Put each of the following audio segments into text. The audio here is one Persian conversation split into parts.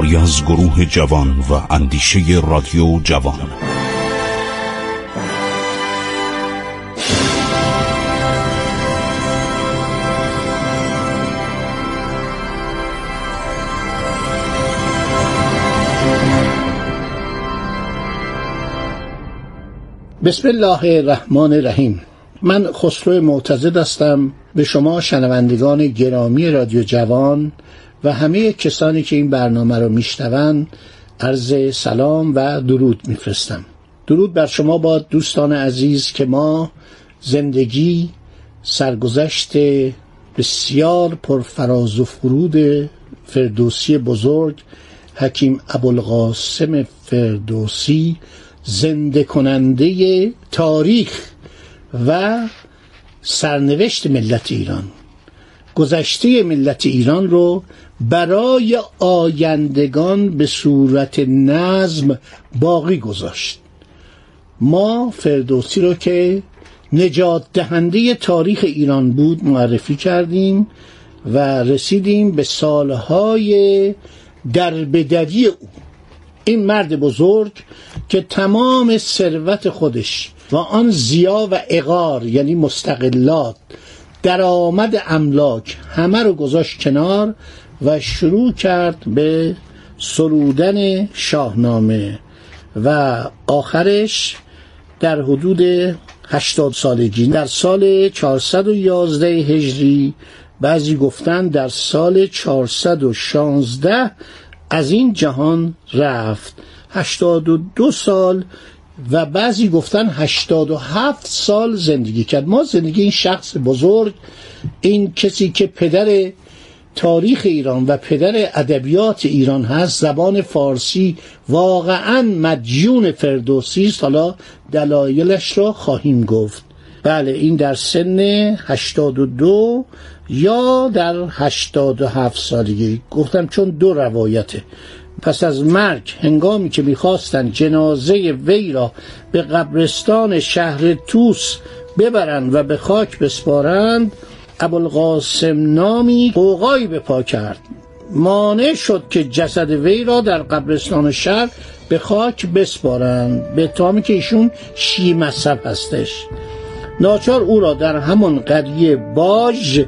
کاری از گروه جوان و اندیشه رادیو جوان. بسم الله الرحمن الرحیم. من خسرو معتزد هستم. به شما شنوندگان گرامی رادیو جوان و همه کسانی که این برنامه را میشنوند عرض سلام و درود میفرستم. درود بر شما با دوستان عزیز که ما زندگی سرگذشت بسیار پرفراز و فرود فردوسی بزرگ حکیم ابوالقاسم فردوسی زنده کننده تاریخ و سرنوشت ملت ایران. گذشته ملت ایران رو برای آیندگان به صورت نظم باقی گذاشت. ما فردوسی رو که نجات دهنده تاریخ ایران بود معرفی کردیم و رسیدیم به سالهای دربدری او. این مرد بزرگ که تمام ثروت خودش و آن زیا و اقار یعنی مستقلات درآمد املاک همه رو گذاشت کنار و شروع کرد به سرودن شاهنامه و آخرش در حدود هشتاد سالگی. در سال 411 هجری بعضی گفتن در سال 416 از این جهان رفت. هشتاد و دو سال و بعضی گفتن هشتاد و هفت سال زندگی کرد. ما زندگی این شخص بزرگ این کسی که پدر تاریخ ایران و پدر ادبیات ایران هست. زبان فارسی واقعا مدیون فردوسی است حالا دلایلش را خواهیم گفت. بله این در سن هشتاد و دو یا در هشتاد و هفت سالگی. گفتم چون دو روایته. پس از مرگ هنگامی که می‌خواستند جنازه وی را به قبرستان شهر توس ببرند و به خاک بسپارند ابوالقاسم نامی قوقایی به پا کرد. مانع شد که جسد وی را در قبرستان شهر به خاک بسپارند. به تامی که ایشون شی مذهب هستش. ناچار او را در همون قریه باج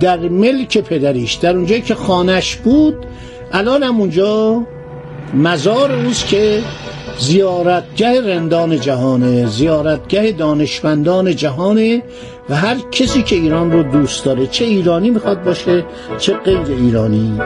در ملک پدریش در اونجایی که خانش بود الان هم اونجا مزار اوست که زیارتگه رندان جهانه زیارتگه دانشمندان جهانه و هر کسی که ایران رو دوست داره چه ایرانی می‌خواد باشه چه غیر ایرانی.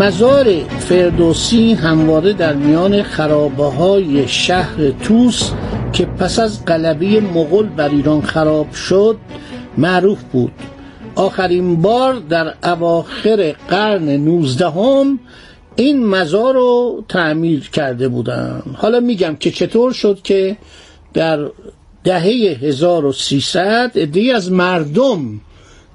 مزار فردوسی همواره در میان خرابه های شهر توس که پس از قلبه مغول بر ایران خراب شد معروف بود. آخرین بار در اواخر قرن نوزدهم این مزار رو تعمیر کرده بودن. حالا میگم که چطور شد که در دهه 1300 ادهی از مردم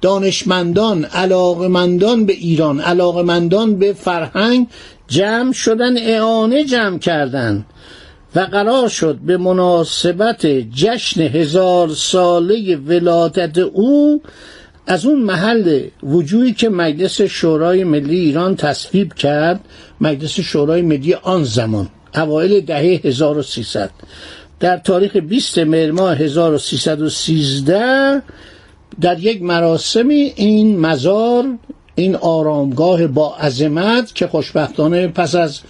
دانشمندان علاقمندان به ایران علاقمندان به فرهنگ جمع شدن اعانه جمع کردند و قرار شد به مناسبت جشن هزار ساله ولادت او از اون محل وجودی که مجلس شورای ملی ایران تصویب کرد مجلس شورای ملی آن زمان اوایل دهه 1300 در تاریخ 20 مهر ماه 1313 در یک مراسمی این مزار این آرامگاه با عظمت که خوشبختانه پس از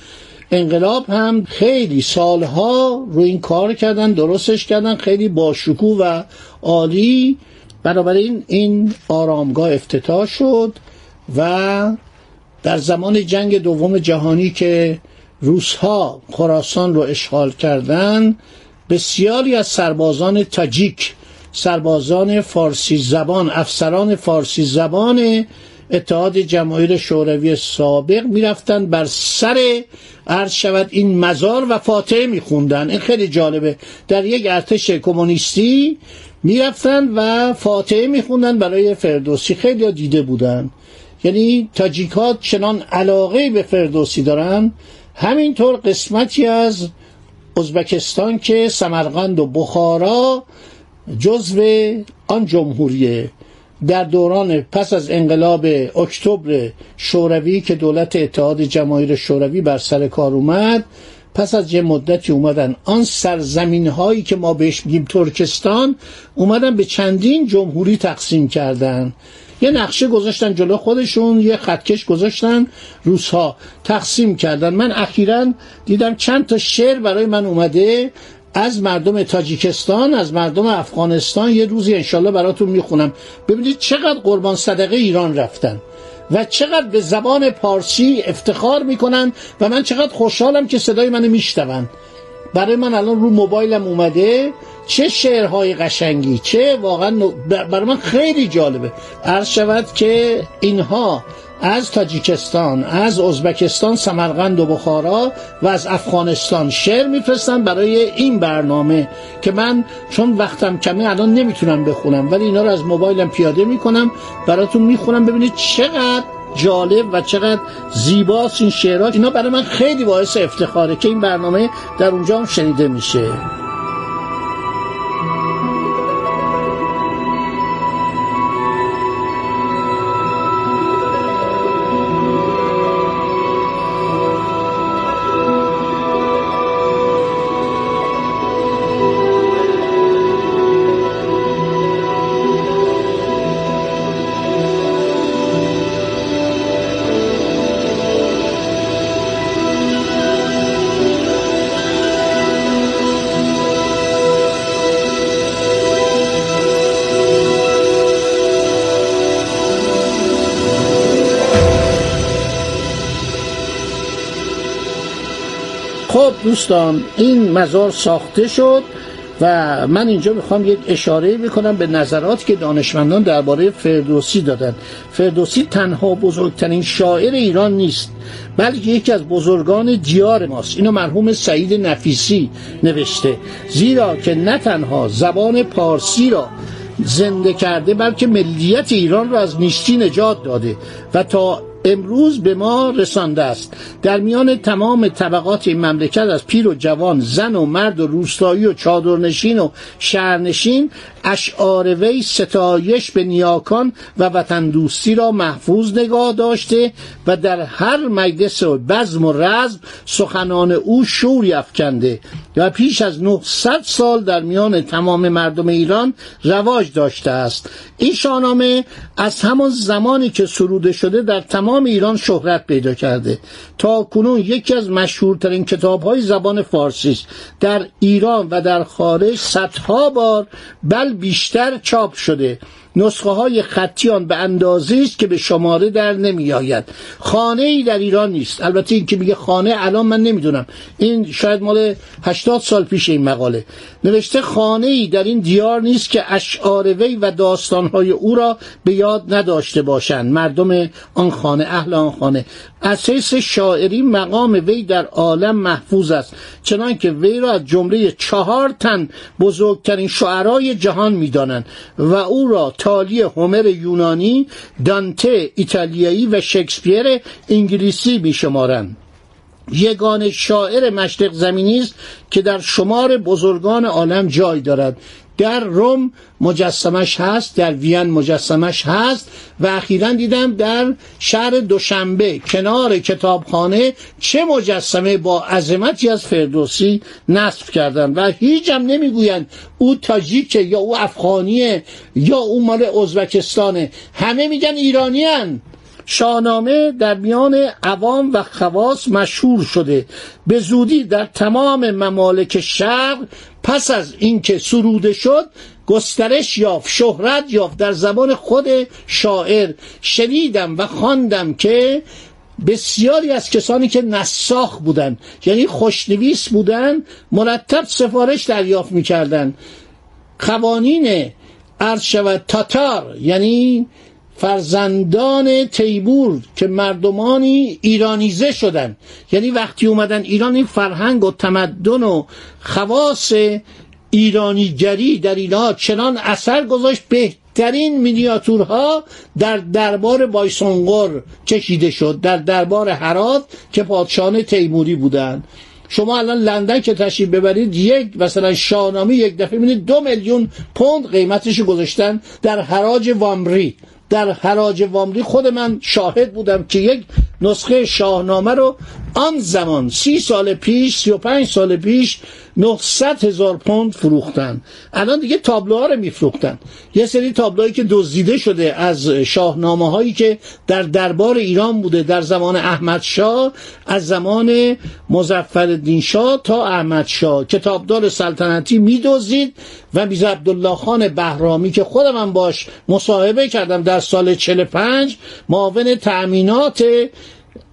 انقلاب هم خیلی سالها رو این کار کردن درستش کردن خیلی با شکوه و عالی. بنابراین این آرامگاه افتتاح شد و در زمان جنگ دوم جهانی که روسها خراسان رو اشغال کردن بسیاری از سربازان تاجیک سربازان فارسی زبان افسران فارسی زبان اتحاد جماهیر شوروی سابق می‌رفتن بر سر عرض شود این مزار و فاتحه میخوندن این خیلی جالبه. در یک ارتش کمونیستی می‌رفتن و فاتحه میخوندن برای فردوسی. خیلی دیده بودن یعنی تاجیکات چنان علاقه به فردوسی دارن همینطور قسمتی از ازبکستان که سمرقند و بخارا جزو آن جمهوریه در دوران پس از انقلاب اکتبر شوروی که دولت اتحاد جماهیر شوروی بر سر کار اومد پس از یه مدتی اومدن آن سرزمین هایی که ما بهش میگیم ترکستان اومدن به چندین جمهوری تقسیم کردن. یه نقشه گذاشتن جلو خودشون یه خطکش گذاشتن روسها تقسیم کردن. من اخیرا دیدم چند تا شعر برای من اومده. از مردم تاجیکستان از مردم افغانستان یه روزی انشالله براتون می‌خونم. ببینید چقدر قربان صدقه ایران رفتن و چقدر به زبان پارسی افتخار می‌کنن و من چقدر خوشحالم که صدای منو میشنون. برای من الان رو موبایلم اومده. چه شعرهای قشنگی چه واقعا برای من خیلی جالبه. عرض شود که اینها از تاجیکستان از ازبکستان سمرقند و بخارا و از افغانستان شعر میفرستن برای این برنامه که من چون وقتم کمی الان نمی‌تونم بخونم ولی اینا رو از موبایلم پیاده می‌کنم براتون می‌خونم ببینید چقدر جالب و چقدر زیباست این شعرات اینا برای من خیلی باعث افتخاره که این برنامه در اونجا هم شنیده میشه. خب دوستان این مزار ساخته شد و من اینجا می‌خوام یک اشاره بکنم به نظراتی که دانشمندان درباره فردوسی دادن. فردوسی تنها بزرگترین شاعر ایران نیست بلکه یکی از بزرگان دیار ماست. اینو مرحوم سعید نفیسی نوشته. زیرا که نه تنها زبان پارسی را زنده کرده بلکه ملیت ایران را از نیستی نجات داده و تا امروز به ما رسانده است. در میان تمام طبقات این مملکت از پیر و جوان زن و مرد و روستایی و چادرنشین و شهرنشین اشعار وی ستایش به نیاکان و وطن دوستی را محفوظ نگاه داشته و در هر مجلس و بزم و رزم سخنان او شوری افکنده و پیش از 900 سال در میان تمام مردم ایران رواج داشته است. این شاهنامه از همان زمانی که سروده شده در تمام ایران شهرت پیدا کرده. تا کنون یکی از مشهورترین کتاب های زبان فارسی است. در ایران و در خارج صدها بار بل بیشتر چاپ شده. نسخه های خطی آن به اندازه است که به شماره در نمی آید خانه ای در ایران نیست. البته این که میگه خانه الان من نمی‌دونم. این شاید مال 80 سال پیش این مقاله. نوشته خانه ای در این دیار نیست که اشعار وی و داستان های او را به یاد نداشته باشند. مردم آن خانه اهل آن خانه. اساس شاعری مقام وی در عالم محفوظ است. چنانکه وی را از جمله چهار تن بزرگترین شعرای جهان می‌دانند و او را تالی هومر یونانی دانته ایتالیایی و شکسپیر انگلیسی میشمارند یگان شاعر مشرق زمینی است که در شمار بزرگان عالم جای دارد در روم مجسمش هست در وین مجسمش هست و اخیرا دیدم در شهر دوشنبه کنار کتابخانه چه مجسمه با عظمتی از فردوسی نصب کردن و هیچ هم نمی‌گویند او تاجیکه یا او افغانیه یا او مال ازبکستانه. همه میگن ایرانیان شاهنامه در میان عوام و خواص مشهور شده. به زودی در تمام ممالک شرق پس از اینکه سروده شد گسترش یافت شهرت یافت. در زبان خود شاعر شنیدم و خواندم که بسیاری از کسانی که نساخ بودن یعنی خوشنویس بودن مرتب سفارش دریافت می‌کردن. قوانین عرض شود تاتار یعنی فرزندان تیمور که مردمانی ایرانیزه شدن. یعنی وقتی اومدن ایران این فرهنگ و تمدن و خواص ایرانیگری در اینها چنان اثر گذاشت. بهترین مینیاتورها در دربار بایسونگور چشیده شد در دربار هرات که پادشاهان تیموری بودند. شما الان لندن که تشریف ببرید یک مثلا شاهنامه یک دفعه می‌بینید دو میلیون پوند قیمتش گذاشتن در حراج وامری. در حراج وامری خود من شاهد بودم که یک نسخه شاهنامه رو آن زمان سی سال پیش سی و پنج سال پیش 900 هزار پوند فروختن. الان دیگه تابلوها رو میفروختن. یه سری تابلوهایی که دزدیده شده از شاهنامه هایی که در دربار ایران بوده در زمان احمد شاه از زمان مظفرالدین شاه تا احمد شاه. کتابدار سلطنتی میدزدید و میز عبدالله خان بهرامی که خودم من باش مصاحبه کردم در سال 45 معاون تأمینات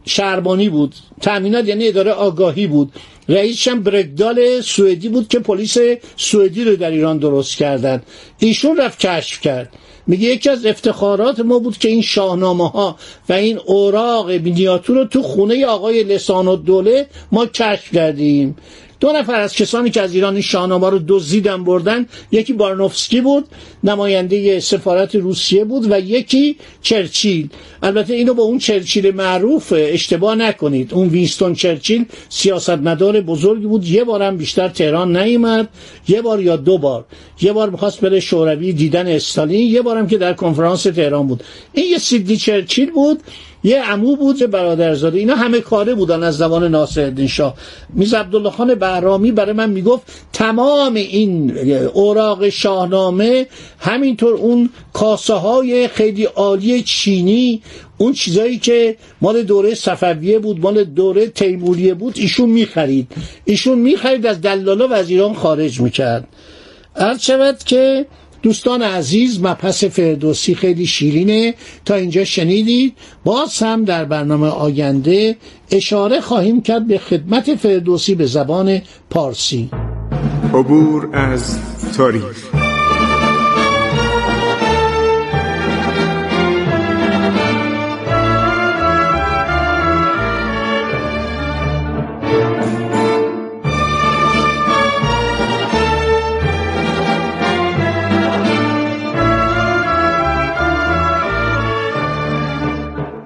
شربانی بود. تأمینات یعنی اداره آگاهی بود. رئیسش هم برگدال سوئدی بود که پلیس سوئدی رو در ایران درست کردن. ایشون رفت کشف کرد. میگه یکی از افتخارات ما بود که این شاهنامه ها و این اوراق مینیاتور رو تو خونه آقای لسان و دوله ما کشف کردیم. دو نفر از کسانی که از ایران این شاهنامه رو دزدیدن بردن. یکی بارنوفسکی بود نماینده سفارت روسیه بود و یکی چرچیل. البته اینو با اون چرچیل معروف اشتباه نکنید. اون وینستون چرچیل سیاستمدار بزرگی بود. یه بارم بیشتر تهران نیومد. یه بار یا دو بار. یه بار می‌خواست بره شوروی دیدن استالین. یه بارم که در کنفرانس تهران بود. این یه سیدنی چرچیل بود. یه عمو بود برادرزاده. اینا همه کاره بودن از زمان ناصرالدین شاه. میز عبدالله خان بهرامی برای من می‌گفت تمام این اوراق شاهنامه همینطور اون کاسه های خیلی عالی چینی اون چیزایی که مال دوره صفویه بود مال دوره تیموریه بود ایشون می‌خرید. ایشون می‌خرید از دلالا و از خارج می‌کرد. عرض شود که دوستان عزیز مبحث فردوسی خیلی شیرینه. تا اینجا شنیدید. باز هم در برنامه آینده اشاره خواهیم کرد به خدمت فردوسی به زبان پارسی. عبور از تاریخ.